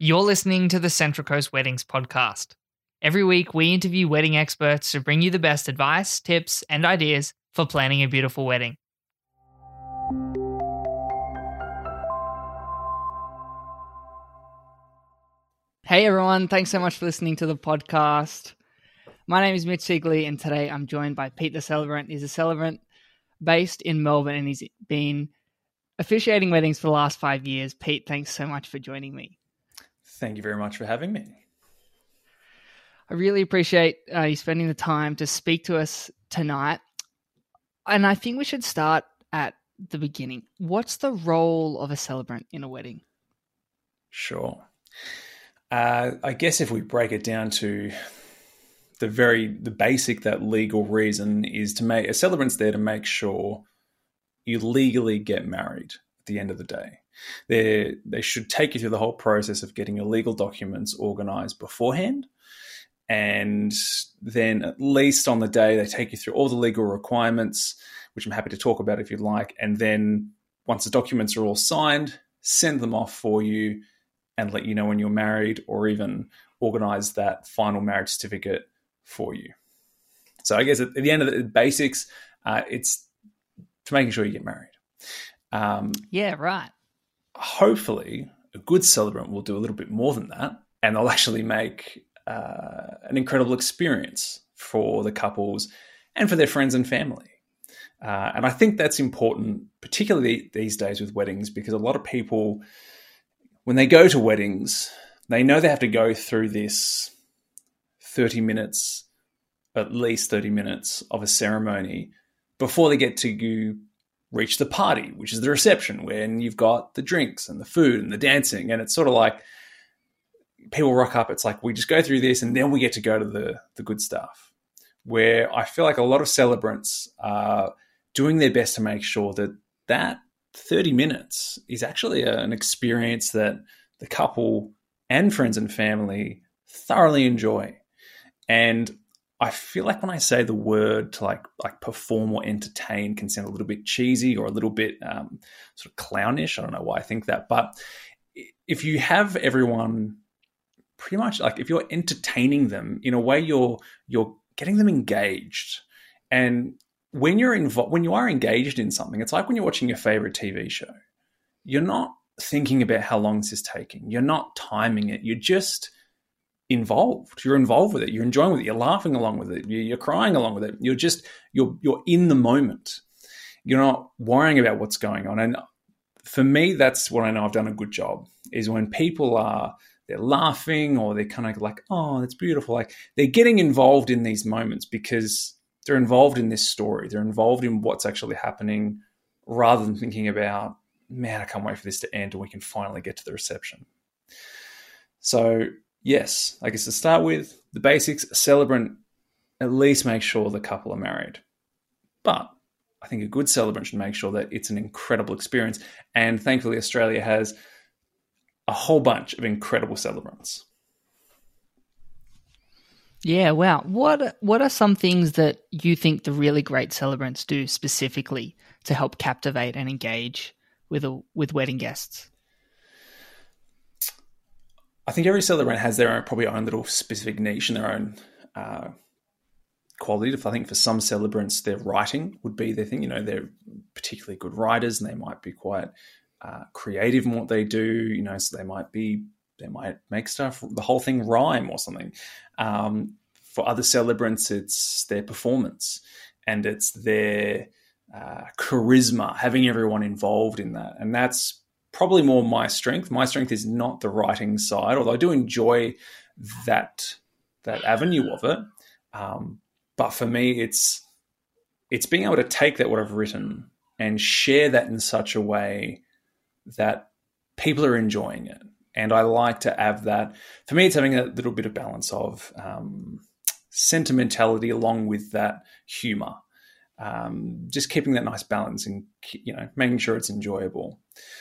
You're listening to the Central Coast Weddings podcast. Every week, we interview wedding experts to bring you the best advice, tips, and ideas for planning a beautiful wedding. Hey everyone, thanks so much for listening to the podcast. My name is Mitch Sigley, and today I'm joined by Pete the Celebrant. He's a celebrant based in Melbourne, and he's been officiating weddings for the last five years. Pete, thanks so much for joining me. Thank you very much for having me. I really appreciate uh, you spending the time to speak to us tonight. And I think we should start at the beginning. What's the role of a celebrant in a wedding? Sure. Uh, I guess if we break it down to the very the basic that legal reason is to make a celebrant's there to make sure you legally get married at the end of the day. They they should take you through the whole process of getting your legal documents organized beforehand. And then at least on the day they take you through all the legal requirements, which I'm happy to talk about if you'd like. And then once the documents are all signed, send them off for you and let you know when you're married or even organize that final marriage certificate for you. So I guess at the end of the basics, uh, it's to making sure you get married. Um, yeah, right. Hopefully, a good celebrant will do a little bit more than that, and they'll actually make uh, an incredible experience for the couples and for their friends and family. Uh, and I think that's important, particularly these days with weddings, because a lot of people when they go to weddings, they know they have to go through this 30 minutes, at least 30 minutes of a ceremony before they get to reach the party, which is the reception, when you've got the drinks and the food and the dancing. And it's sort of like people rock up, it's like we just go through this and then we get to go to the, the good stuff. Where I feel like a lot of celebrants are doing their best to make sure that that 30 minutes is actually a, an experience that the couple and friends and family thoroughly enjoy. And I feel like when I say the word to like like perform or entertain can sound a little bit cheesy or a little bit um, sort of clownish. I don't know why I think that, but if you have everyone pretty much like if you're entertaining them in a way, you're you're getting them engaged, and when you're involved, when you are engaged in something, it's like when you're watching your favorite TV show. You're not thinking about how long this is taking. You're not timing it. You're just involved. You're involved with it. You're enjoying with it. You're laughing along with it. You're crying along with it. You're just you're you're in the moment. You're not worrying about what's going on. And for me, that's what I know I've done a good job. Is when people are they're laughing or they're kind of like, oh, that's beautiful. Like they're getting involved in these moments because they're involved in this story. They're involved in what's actually happening rather than thinking about, man, I can't wait for this to end and we can finally get to the reception. So, yes, I guess to start with, the basics, celebrant at least make sure the couple are married. But I think a good celebrant should make sure that it's an incredible experience. And thankfully, Australia has a whole bunch of incredible celebrants. Yeah, wow. What what are some things that you think the really great celebrants do specifically to help captivate and engage with a, with wedding guests? I think every celebrant has their own probably own little specific niche and their own uh, quality. I think for some celebrants, their writing would be their thing. You know, they're particularly good writers, and they might be quite uh, creative in what they do. You know, so they might be they might make stuff the whole thing rhyme or something. Um, for other celebrants, it's their performance and it's their uh, charisma, having everyone involved in that, and that's probably more my strength. My strength is not the writing side, although I do enjoy that that avenue of it. Um, but for me, it's it's being able to take that what I've written and share that in such a way that people are enjoying it and I like to have that. For me, it's having a little bit of balance of um, sentimentality along with that humor. Um, just keeping that nice balance and you know making sure it's enjoyable.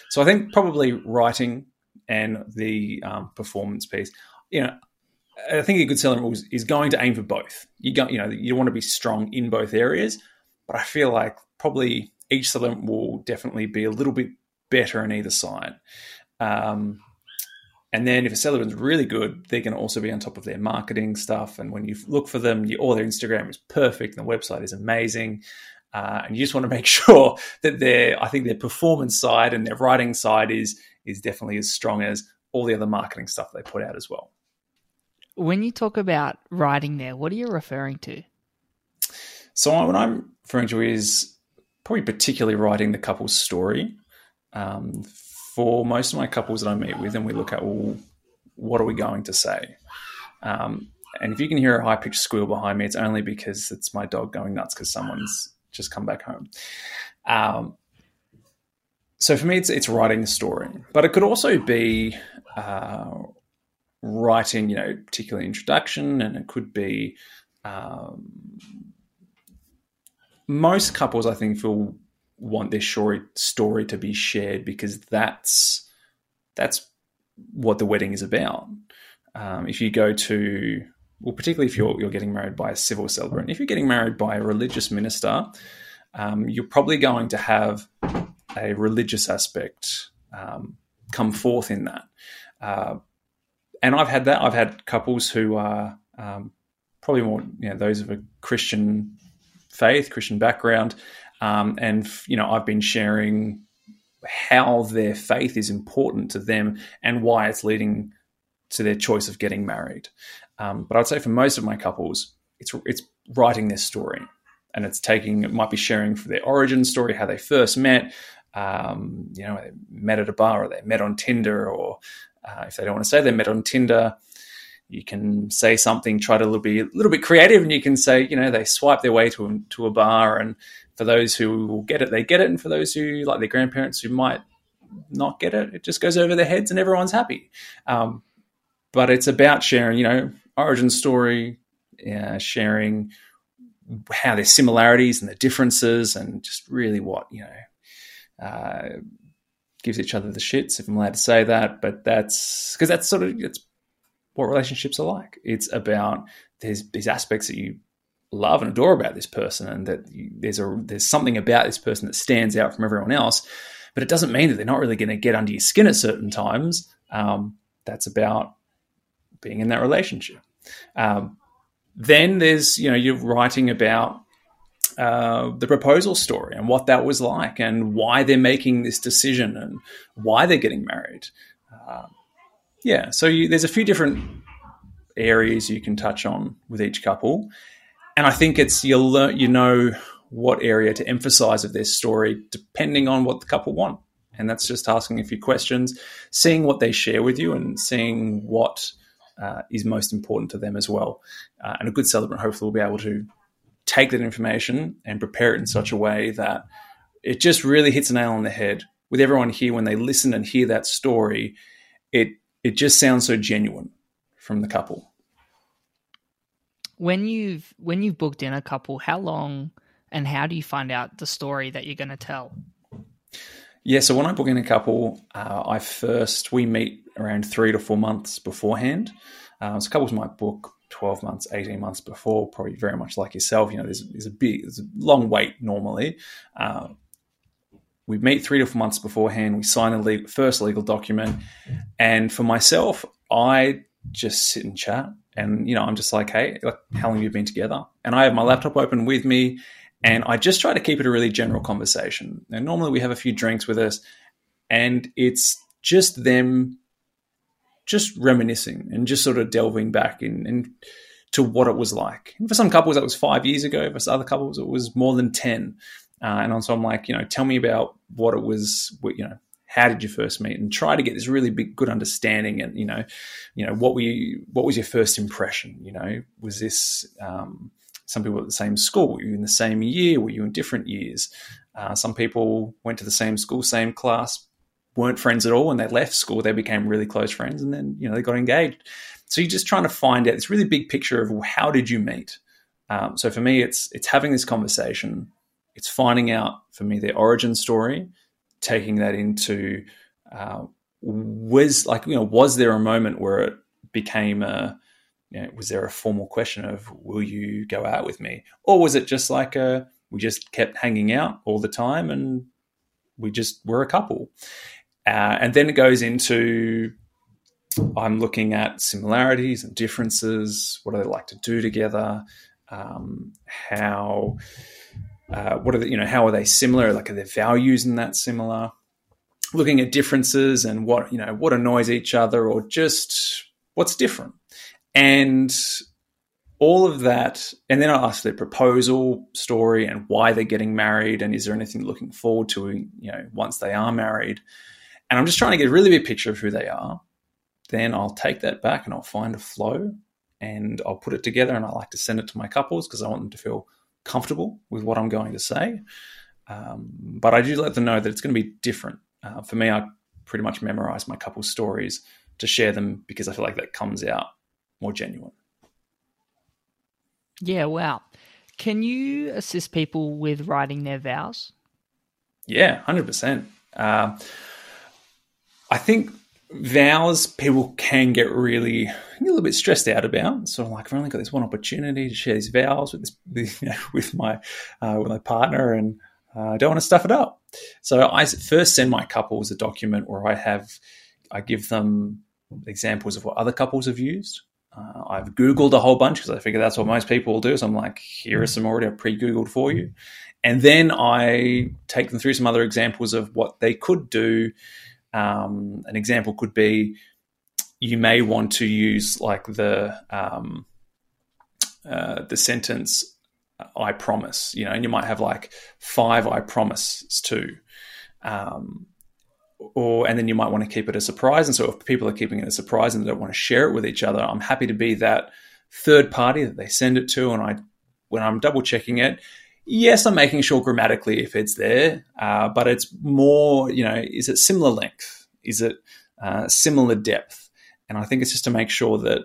So I think probably writing and the um, performance piece. You know, I think a good celebrant is going to aim for both. You go, you know, you want to be strong in both areas, but I feel like probably each celebrant will definitely be a little bit better in either side. Um, And then if a celebrant's really good, they're going to also be on top of their marketing stuff. And when you look for them, you, all their Instagram is perfect, and the website is amazing. Uh, and you just want to make sure that their, I think their performance side and their writing side is is definitely as strong as all the other marketing stuff they put out as well. When you talk about writing there, what are you referring to? So what I'm referring to is probably particularly writing the couple's story. Um, for most of my couples that I meet with, and we look at, well, what are we going to say? Um, and if you can hear a high pitched squeal behind me, it's only because it's my dog going nuts because someone's just come back home. Um, so for me, it's it's writing the story, but it could also be uh, writing, you know, particular introduction, and it could be um, most couples. I think feel want their short story to be shared because that's that's what the wedding is about. Um, if you go to well, particularly if you're you're getting married by a civil celebrant, if you're getting married by a religious minister, um, you're probably going to have a religious aspect um, come forth in that. Uh, and I've had that. I've had couples who are um, probably more, you know, those of a Christian faith, Christian background, um, and you know, I've been sharing how their faith is important to them and why it's leading to their choice of getting married. Um, but I'd say for most of my couples, it's it's writing their story, and it's taking it might be sharing for their origin story, how they first met, um, you know, they met at a bar or they met on Tinder, or uh, if they don't want to say they met on Tinder, you can say something, try to be a little bit creative, and you can say, you know, they swipe their way to a, to a bar, and for those who will get it, they get it, and for those who like their grandparents who might not get it, it just goes over their heads, and everyone's happy. Um, but it's about sharing, you know, origin story, uh, sharing how their similarities and the differences, and just really what you know uh, gives each other the shits, if I'm allowed to say that. But that's because that's sort of it's what relationships are like. It's about there's these aspects that you love and adore about this person, and that there's a there's something about this person that stands out from everyone else. But it doesn't mean that they're not really going to get under your skin at certain times. Um, that's about being in that relationship. Um, then there's you know you're writing about uh, the proposal story and what that was like and why they're making this decision and why they're getting married. Uh, yeah, so you, there's a few different areas you can touch on with each couple, and I think it's you learn you know what area to emphasize of their story depending on what the couple want, and that's just asking a few questions, seeing what they share with you, and seeing what uh, is most important to them as well. Uh, and a good celebrant hopefully will be able to take that information and prepare it in such a way that it just really hits a nail on the head with everyone here when they listen and hear that story. It it just sounds so genuine from the couple. When you've when you've booked in a couple, how long and how do you find out the story that you're going to tell? Yeah, so when I book in a couple, uh, I first we meet around three to four months beforehand. Uh, so couples might book 12 months, 18 months before, probably very much like yourself. You know, there's, there's a big, there's a long wait normally. Uh, we meet three to four months beforehand. We sign a legal, first legal document. And for myself, I just sit and chat. And, you know, I'm just like, hey, like, how long have you been together? And I have my laptop open with me. And I just try to keep it a really general conversation. And normally we have a few drinks with us. And it's just them just reminiscing and just sort of delving back in to what it was like. And for some couples, that was five years ago. For other couples, it was more than ten. Uh, and so I'm like, you know, tell me about what it was. You know, how did you first meet? And try to get this really big, good understanding. And you know, you know, what were you, what was your first impression? You know, was this um, some people at the same school? Were you in the same year? Were you in different years? Uh, some people went to the same school, same class, weren't friends at all when they left school they became really close friends and then you know they got engaged so you're just trying to find out this really big picture of how did you meet um, so for me it's it's having this conversation it's finding out for me their origin story taking that into uh, was like you know was there a moment where it became a you know, was there a formal question of will you go out with me or was it just like a we just kept hanging out all the time and we just were a couple uh, and then it goes into I'm looking at similarities and differences. What do they like to do together? Um, how uh, what are the, you know how are they similar? Like are their values in that similar? Looking at differences and what you know what annoys each other or just what's different, and all of that. And then I ask their proposal story and why they're getting married and is there anything looking forward to you know once they are married. And I'm just trying to get a really big picture of who they are. Then I'll take that back and I'll find a flow and I'll put it together and I like to send it to my couples because I want them to feel comfortable with what I'm going to say. Um, but I do let them know that it's going to be different. Uh, for me, I pretty much memorize my couple stories to share them because I feel like that comes out more genuine. Yeah, wow. Can you assist people with writing their vows? Yeah, 100%. Uh, I think vows people can get really a little bit stressed out about. Sort of like I've only got this one opportunity to share these vows with this you know, with my uh, with my partner, and uh, I don't want to stuff it up. So I first send my couples a document where I have I give them examples of what other couples have used. Uh, I've Googled a whole bunch because I figure that's what most people will do. So I'm like, here are some already pre Googled for you. And then I take them through some other examples of what they could do um, an example could be you may want to use like the um, uh, the sentence "I promise," you know, and you might have like five "I promises" too. Um, or and then you might want to keep it a surprise. And so if people are keeping it a surprise and they don't want to share it with each other, I'm happy to be that third party that they send it to. And I, when I'm double checking it, yes, I'm making sure grammatically if it's there, uh, but it's more, you know, is it similar length? Is it uh, similar depth? And I think it's just to make sure that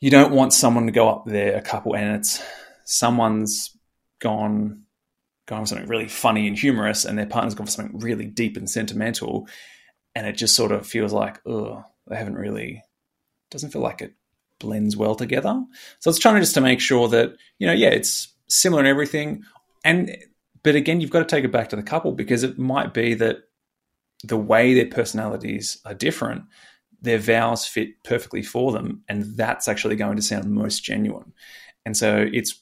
you don't want someone to go up there, a couple, and it's someone's gone gone for something really funny and humorous, and their partner's gone for something really deep and sentimental, and it just sort of feels like, oh, they haven't really doesn't feel like it blends well together. So it's trying to just to make sure that you know, yeah, it's similar in everything. And but again, you've got to take it back to the couple because it might be that the way their personalities are different, their vows fit perfectly for them, and that's actually going to sound most genuine. And so it's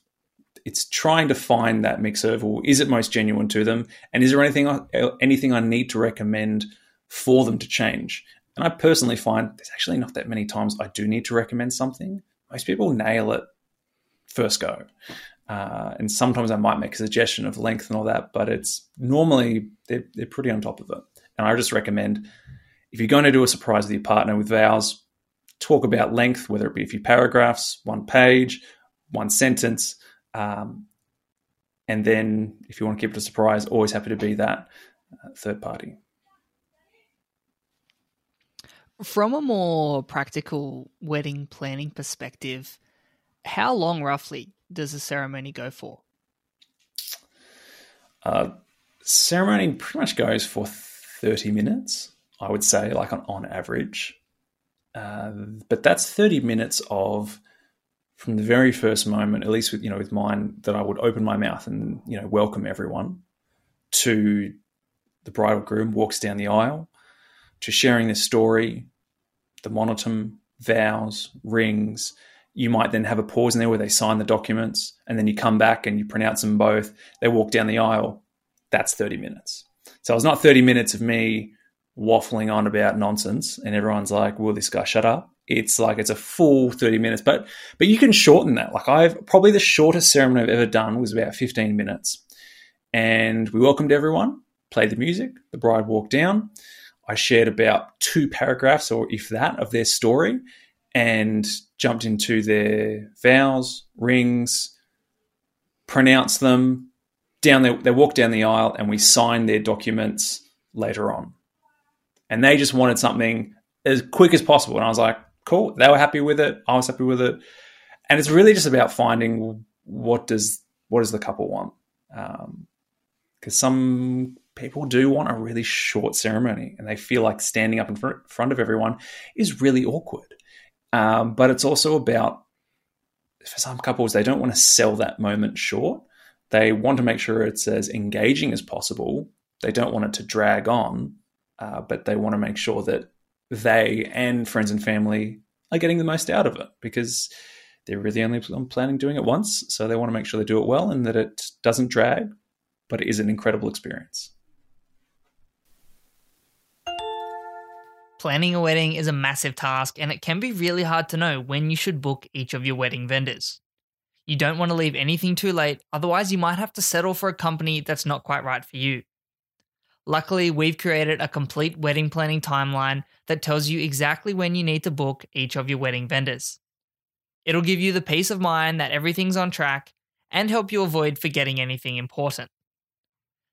it's trying to find that mix of well, is it most genuine to them, and is there anything anything I need to recommend for them to change? And I personally find there's actually not that many times I do need to recommend something. Most people nail it first go. Uh, and sometimes I might make a suggestion of length and all that, but it's normally they're, they're pretty on top of it. And I just recommend if you're going to do a surprise with your partner with vows, talk about length, whether it be a few paragraphs, one page, one sentence. Um, and then if you want to keep it a surprise, always happy to be that uh, third party. From a more practical wedding planning perspective, how long roughly does the ceremony go for? Uh, ceremony pretty much goes for 30 minutes, I would say, like on, on average. Uh, but that's 30 minutes of from the very first moment, at least with you know with mine, that I would open my mouth and you know welcome everyone to the bride or groom walks down the aisle to sharing the story, the monitum, vows, rings, you might then have a pause in there where they sign the documents and then you come back and you pronounce them both. They walk down the aisle. That's 30 minutes. So it's not 30 minutes of me waffling on about nonsense and everyone's like, will this guy shut up? It's like it's a full 30 minutes, but but you can shorten that. Like I've probably the shortest ceremony I've ever done was about 15 minutes. And we welcomed everyone, played the music, the bride walked down. I shared about two paragraphs or if that of their story and jumped into their vows, rings, pronounced them. Down there, they walked down the aisle, and we signed their documents later on. And they just wanted something as quick as possible. And I was like, cool. They were happy with it. I was happy with it. And it's really just about finding what does what does the couple want. Because um, some people do want a really short ceremony, and they feel like standing up in front of everyone is really awkward. Um, but it's also about, for some couples, they don't want to sell that moment short. They want to make sure it's as engaging as possible. They don't want it to drag on, uh, but they want to make sure that they and friends and family are getting the most out of it because they're really only planning doing it once. So they want to make sure they do it well and that it doesn't drag, but it is an incredible experience. Planning a wedding is a massive task and it can be really hard to know when you should book each of your wedding vendors. You don't want to leave anything too late, otherwise, you might have to settle for a company that's not quite right for you. Luckily, we've created a complete wedding planning timeline that tells you exactly when you need to book each of your wedding vendors. It'll give you the peace of mind that everything's on track and help you avoid forgetting anything important.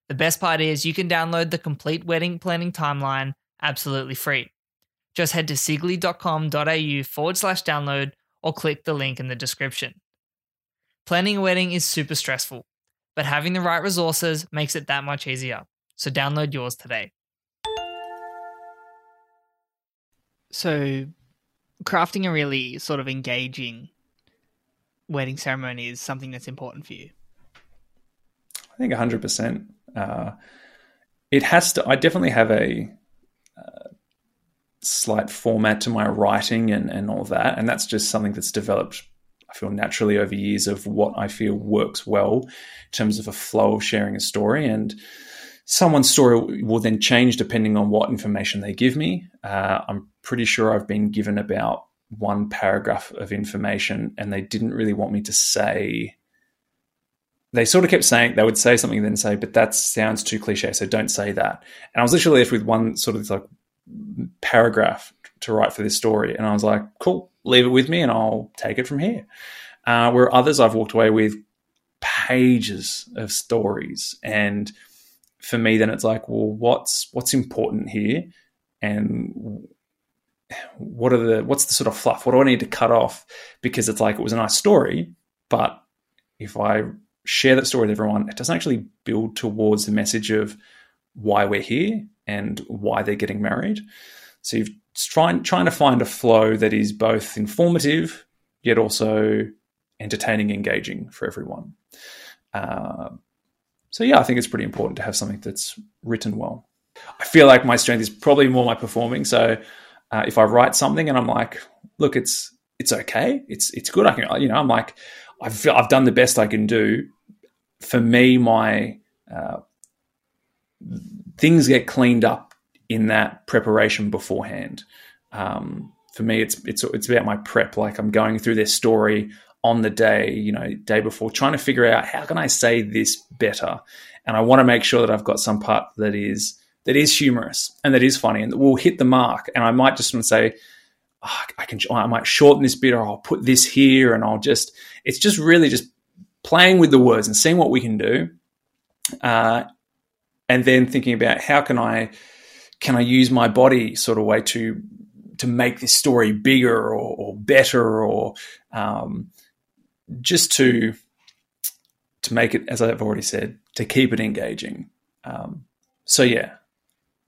The best part is you can download the complete wedding planning timeline absolutely free. Just head to sigley.com.au forward slash download or click the link in the description. Planning a wedding is super stressful, but having the right resources makes it that much easier. So download yours today. So, crafting a really sort of engaging wedding ceremony is something that's important for you. I think 100%. Uh, it has to, I definitely have a slight format to my writing and, and all that. And that's just something that's developed I feel naturally over years of what I feel works well in terms of a flow of sharing a story. And someone's story will then change depending on what information they give me. Uh, I'm pretty sure I've been given about one paragraph of information and they didn't really want me to say. They sort of kept saying they would say something and then say, but that sounds too cliche, so don't say that. And I was literally left with one sort of like paragraph to write for this story, and I was like, cool, leave it with me and I'll take it from here. Uh, where others I've walked away with pages of stories. And for me, then it's like, well, what's what's important here? And what are the what's the sort of fluff? What do I need to cut off? Because it's like it was a nice story, but if I share that story with everyone, it doesn't actually build towards the message of why we're here and why they're getting married. So you're trying trying to find a flow that is both informative yet also entertaining, engaging for everyone. Uh, so yeah, I think it's pretty important to have something that's written well. I feel like my strength is probably more my performing. So uh, if I write something and I'm like, look, it's it's okay, it's it's good. I can you know I'm like I've I've done the best I can do. For me, my uh, things get cleaned up in that preparation beforehand. Um, for me, it's it's it's about my prep. Like I'm going through their story on the day, you know, day before, trying to figure out how can I say this better, and I want to make sure that I've got some part that is that is humorous and that is funny and that will hit the mark. And I might just want to say, oh, I can, I might shorten this bit, or I'll put this here, and I'll just. It's just really just playing with the words and seeing what we can do, uh, and then thinking about how can I can I use my body sort of way to to make this story bigger or, or better or um, just to to make it, as I've already said, to keep it engaging. Um, so yeah,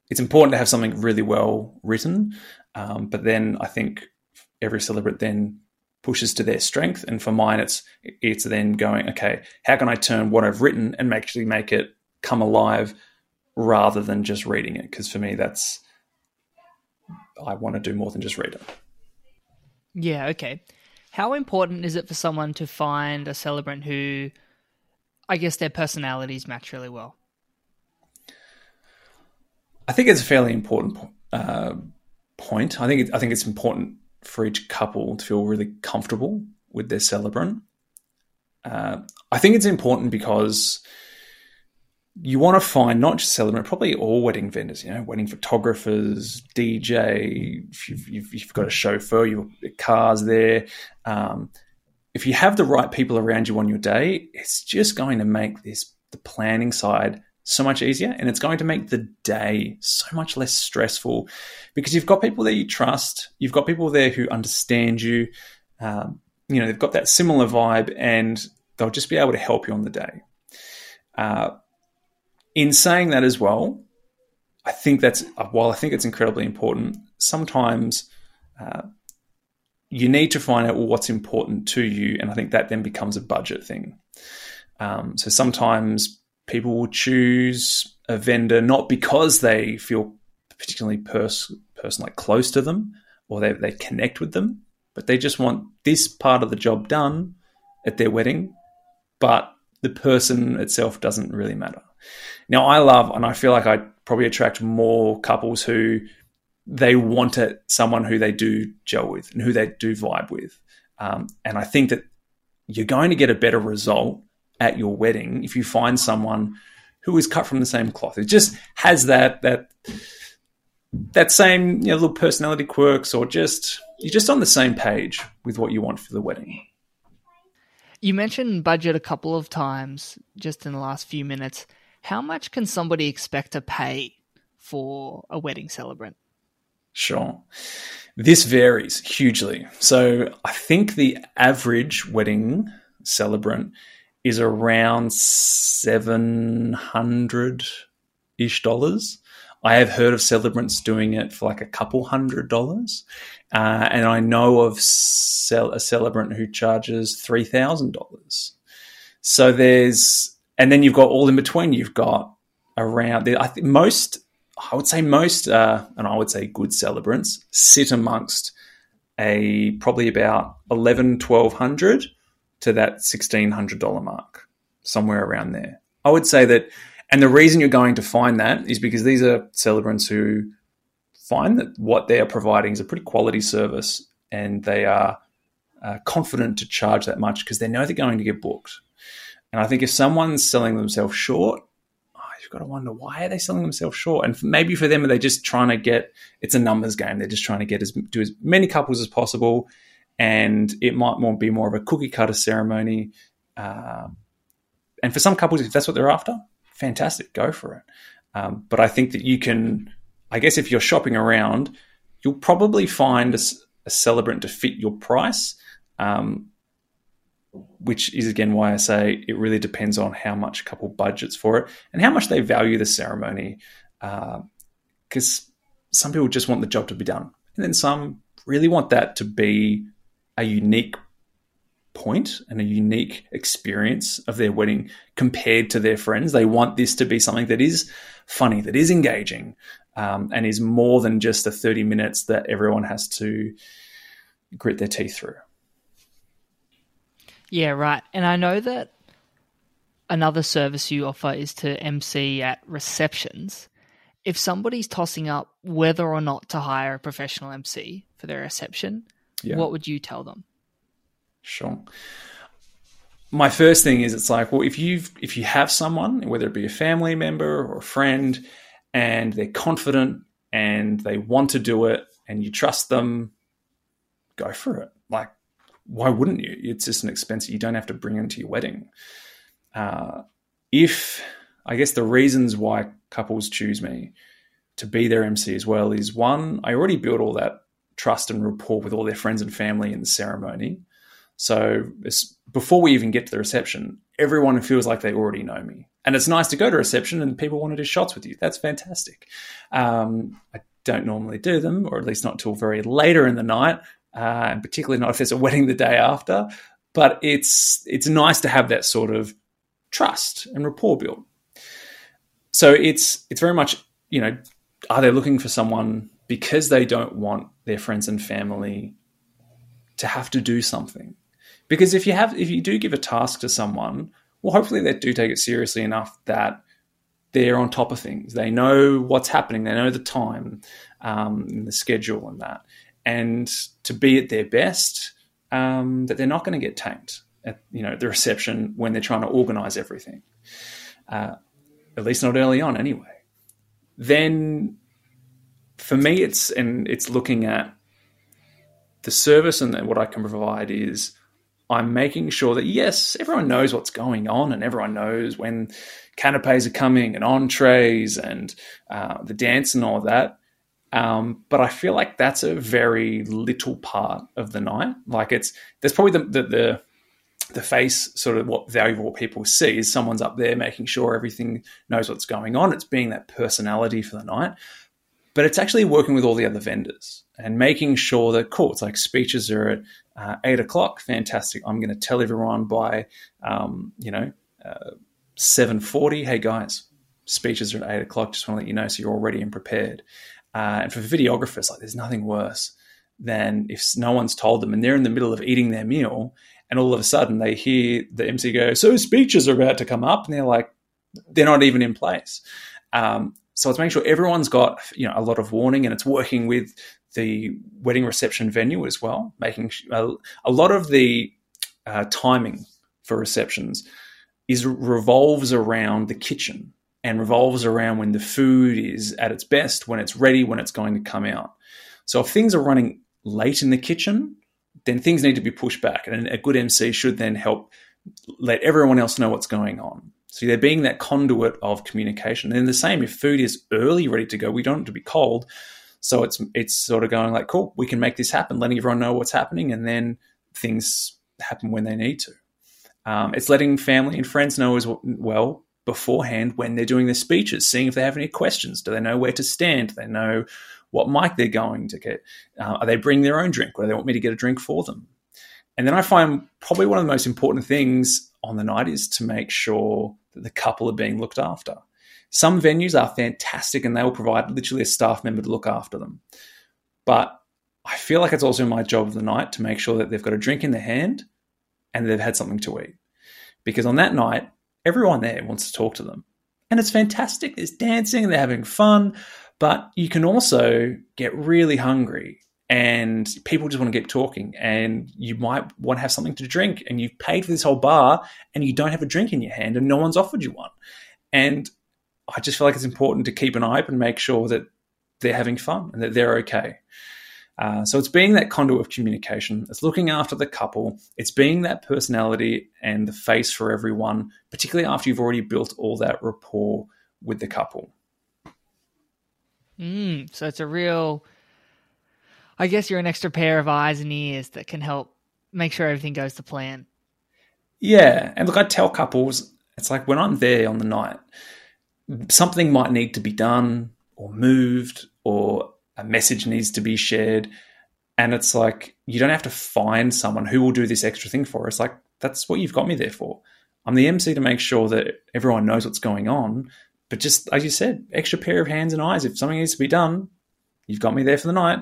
it's important to have something really well written, um, but then I think every celebrant then pushes to their strength, and for mine, it's it's then going, okay, how can I turn what I've written and actually make it come alive rather than just reading it. Because for me, that's I want to do more than just read it. Yeah. Okay. How important is it for someone to find a celebrant who, I guess, their personalities match really well? I think it's a fairly important uh, point. I think it, I think it's important for each couple to feel really comfortable with their celebrant. Uh, I think it's important because you want to find not just celebrant, probably all wedding vendors, you know, wedding photographers, DJ, if you've, you've, you've got a chauffeur, your car's there. Um, if you have the right people around you on your day, it's just going to make this, the planning side, so much easier. And it's going to make the day so much less stressful because you've got people that you trust, you've got people there who understand you. Um, you know, they've got that similar vibe and they'll just be able to help you on the day. Uh, in saying that as well, I think that's while I think it's incredibly important. Sometimes uh, you need to find out what's important to you, and I think that then becomes a budget thing. Um, so sometimes people will choose a vendor not because they feel particularly pers- person like close to them or they, they connect with them, but they just want this part of the job done at their wedding, but the person itself doesn't really matter. Now, I love, and I feel like I probably attract more couples who they want it, someone who they do gel with and who they do vibe with. Um, and I think that you're going to get a better result at your wedding if you find someone who is cut from the same cloth. It just has that that that same you know, little personality quirks, or just you're just on the same page with what you want for the wedding. You mentioned budget a couple of times just in the last few minutes. How much can somebody expect to pay for a wedding celebrant? Sure. This varies hugely. So I think the average wedding celebrant is around 700 ish dollars. I have heard of celebrants doing it for like a couple hundred dollars. Uh, and I know of cel- a celebrant who charges $3,000. So there's, and then you've got all in between. You've got around, I think most, I would say most, uh, and I would say good celebrants sit amongst a probably about 11, 1200 to that $1,600 mark, somewhere around there. I would say that, and the reason you're going to find that is because these are celebrants who find that what they are providing is a pretty quality service and they are uh, confident to charge that much because they know they're going to get booked. And I think if someone's selling themselves short, oh, you've got to wonder why are they selling themselves short? And maybe for them, are they just trying to get? It's a numbers game. They're just trying to get as do as many couples as possible and it might more be more of a cookie cutter ceremony. Uh, and for some couples, if that's what they're after, fantastic, go for it. Um, but I think that you can, I guess, if you're shopping around, you'll probably find a, a celebrant to fit your price. Um, which is again why I say it really depends on how much a couple budgets for it and how much they value the ceremony. Because uh, some people just want the job to be done, and then some really want that to be a unique point and a unique experience of their wedding compared to their friends. They want this to be something that is funny, that is engaging, um, and is more than just the 30 minutes that everyone has to grit their teeth through. Yeah, right. And I know that another service you offer is to MC at receptions. If somebody's tossing up whether or not to hire a professional MC for their reception, yeah. what would you tell them? Sure. My first thing is it's like, well, if you've if you have someone, whether it be a family member or a friend, and they're confident and they want to do it and you trust them, go for it. Like, why wouldn't you? It's just an expense that you don't have to bring into your wedding. Uh, if I guess the reasons why couples choose me to be their MC as well is one, I already built all that trust and rapport with all their friends and family in the ceremony. So before we even get to the reception, everyone feels like they already know me. And it's nice to go to reception and people want to do shots with you. That's fantastic. Um, I don't normally do them, or at least not till very later in the night, uh, and particularly not if there's a wedding the day after. But it's it's nice to have that sort of trust and rapport built. So it's it's very much you know, are they looking for someone because they don't want their friends and family to have to do something. Because if you have if you do give a task to someone, well hopefully they do take it seriously enough that they're on top of things. They know what's happening. They know the time, um, and the schedule, and that, and to be at their best, um, that they're not going to get tanked at you know the reception when they're trying to organise everything. Uh, at least not early on, anyway. Then for me, it's and it's looking at the service and what I can provide is I'm making sure that yes, everyone knows what's going on and everyone knows when canapes are coming and entrees and uh, the dance and all that. Um, but I feel like that's a very little part of the night. Like it's there's probably the the, the the face sort of what valuable people see is someone's up there making sure everything knows what's going on. It's being that personality for the night. But it's actually working with all the other vendors and making sure that cool it's like speeches are at uh, eight o'clock. Fantastic. I'm going to tell everyone by um, you know uh, 7.40 hey guys speeches are at eight o'clock. Just want to let you know so you're all ready and prepared Uh, and for videographers, like there's nothing worse than if no one's told them and they're in the middle of eating their meal and all of a sudden they hear the MC go, "So speeches are about to come up," and they're like, they're not even in place. Um, so it's making sure everyone's got you know a lot of warning, and it's working with the wedding reception venue as well, making a, a lot of the uh, timing for receptions is revolves around the kitchen and revolves around when the food is at its best, when it's ready, when it's going to come out. So if things are running late in the kitchen, then things need to be pushed back, and a good MC should then help let everyone else know what's going on. So they're being that conduit of communication. And the same, if food is early, ready to go, we don't want to be cold. So it's it's sort of going like, cool, we can make this happen, letting everyone know what's happening, and then things happen when they need to. Um, it's letting family and friends know as well beforehand when they're doing their speeches, seeing if they have any questions. Do they know where to stand? Do they know what mic they're going to get? Uh, are they bringing their own drink, or do they want me to get a drink for them? And then I find probably one of the most important things on the night is to make sure that the couple are being looked after. Some venues are fantastic and they will provide literally a staff member to look after them. But I feel like it's also my job of the night to make sure that they've got a drink in their hand and they've had something to eat. Because on that night, everyone there wants to talk to them. And it's fantastic. There's dancing, and they're having fun, but you can also get really hungry and people just want to keep talking and you might want to have something to drink and you've paid for this whole bar and you don't have a drink in your hand and no one's offered you one. And I just feel like it's important to keep an eye open and make sure that they're having fun and that they're okay. Uh, so it's being that conduit of communication. It's looking after the couple. It's being that personality and the face for everyone, particularly after you've already built all that rapport with the couple. Mm, so it's a real I guess you're an extra pair of eyes and ears that can help make sure everything goes to plan. Yeah, and look, I tell couples, it's like when I'm there on the night, something might need to be done or moved or a message needs to be shared. And it's like, you don't have to find someone who will do this extra thing for us. Like, that's what you've got me there for. I'm the MC to make sure that everyone knows what's going on. But just as you said, extra pair of hands and eyes. If something needs to be done, you've got me there for the night.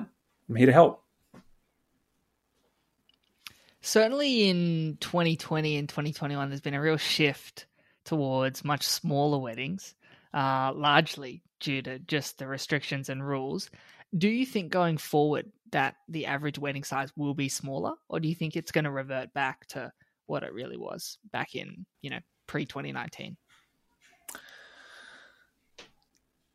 I'm here to help. Certainly in 2020 and 2021, there's been a real shift towards much smaller weddings, uh, largely due to just the restrictions and rules. Do you think going forward that the average wedding size will be smaller, or do you think it's going to revert back to what it really was back in, you know, pre 2019?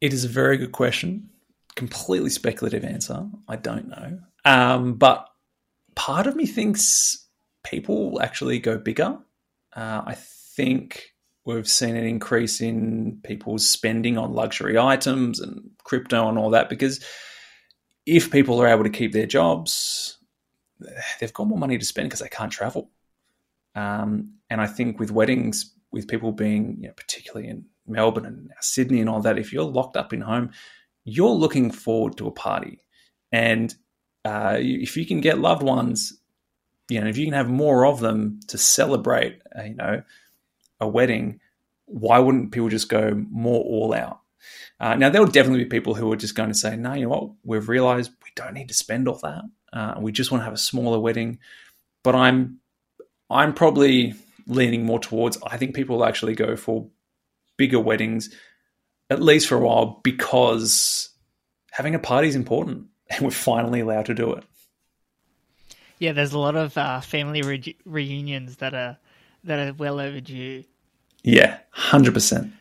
It is a very good question completely speculative answer. I don't know. Um, but part of me thinks people will actually go bigger. Uh, I think we've seen an increase in people's spending on luxury items and crypto and all that because if people are able to keep their jobs, they've got more money to spend because they can't travel. Um, and I think with weddings, with people being, you know, particularly in Melbourne and Sydney and all that, if you're locked up in home, you're looking forward to a party. And uh, if you can get loved ones, you know, if you can have more of them to celebrate, uh, you know, a wedding, why wouldn't people just go more all out? Uh, now, there will definitely be people who are just going to say, no, you know what, we've realized we don't need to spend all that. Uh, we just want to have a smaller wedding. But I'm, I'm probably leaning more towards, I think people will actually go for bigger weddings at least for a while, because having a party is important, and we're finally allowed to do it. Yeah, there's a lot of uh, family re- reunions that are that are well overdue. Yeah, hundred percent.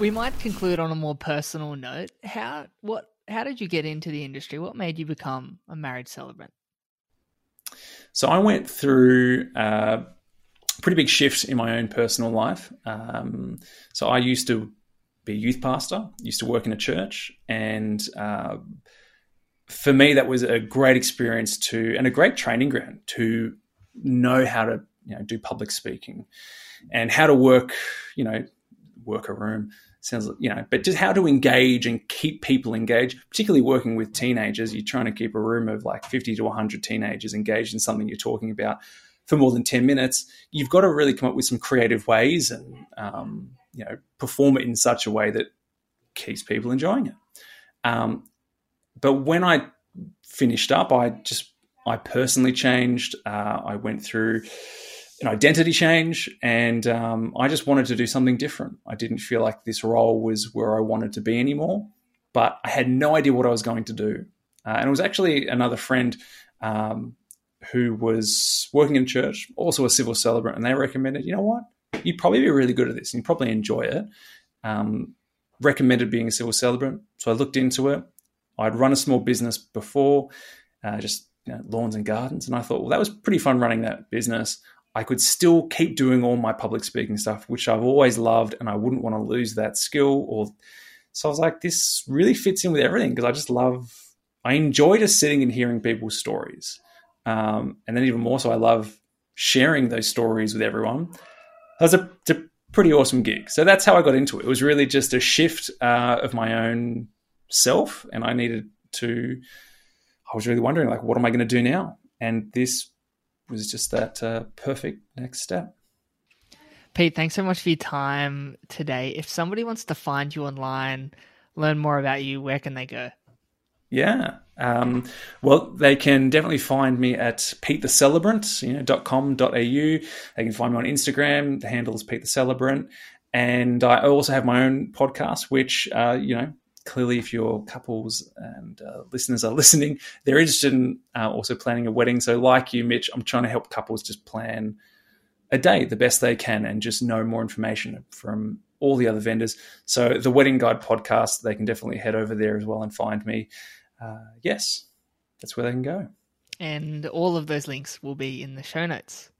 We might conclude on a more personal note. How what how did you get into the industry? What made you become a marriage celebrant? So I went through a pretty big shift in my own personal life. Um, so I used to be a youth pastor, used to work in a church, and uh, for me that was a great experience to and a great training ground to know how to you know do public speaking and how to work you know work a room sounds you know but just how to engage and keep people engaged particularly working with teenagers you're trying to keep a room of like 50 to 100 teenagers engaged in something you're talking about for more than 10 minutes you've got to really come up with some creative ways and um, you know perform it in such a way that keeps people enjoying it. Um, but when I finished up, I just I personally changed. Uh, I went through an identity change, and um, I just wanted to do something different. I didn't feel like this role was where I wanted to be anymore, but I had no idea what I was going to do. Uh, and it was actually another friend um, who was working in church, also a civil celebrant, and they recommended, you know what, you'd probably be really good at this and you'd probably enjoy it. Um, recommended being a civil celebrant. So I looked into it. I'd run a small business before, uh, just you know, lawns and gardens. And I thought, well, that was pretty fun running that business. I could still keep doing all my public speaking stuff, which I've always loved, and I wouldn't want to lose that skill. Or so I was like, this really fits in with everything because I just love. I enjoy just sitting and hearing people's stories, um, and then even more so, I love sharing those stories with everyone. That was a, a, pretty awesome gig. So that's how I got into it. It was really just a shift uh, of my own self, and I needed to. I was really wondering, like, what am I going to do now? And this was just that uh, perfect next step. Pete, thanks so much for your time today. If somebody wants to find you online, learn more about you, where can they go? Yeah. Um, well, they can definitely find me at Pete the Celebrant, you know, .com.au. They can find me on Instagram. The handle is Pete the Celebrant. And I also have my own podcast, which, uh, you know, clearly if your couples and uh, listeners are listening, they're interested in uh, also planning a wedding. So, like you, Mitch, I'm trying to help couples just plan a day the best they can and just know more information from all the other vendors. So, the Wedding Guide podcast, they can definitely head over there as well and find me. Uh, yes, that's where they can go. And all of those links will be in the show notes.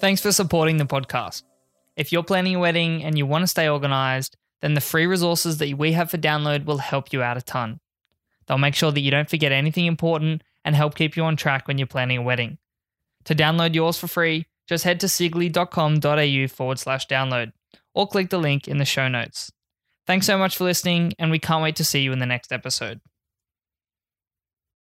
Thanks for supporting the podcast. If you're planning a wedding and you want to stay organized, then the free resources that we have for download will help you out a ton. They'll make sure that you don't forget anything important and help keep you on track when you're planning a wedding. To download yours for free, just head to sigley.com.au forward slash download or click the link in the show notes. Thanks so much for listening, and we can't wait to see you in the next episode.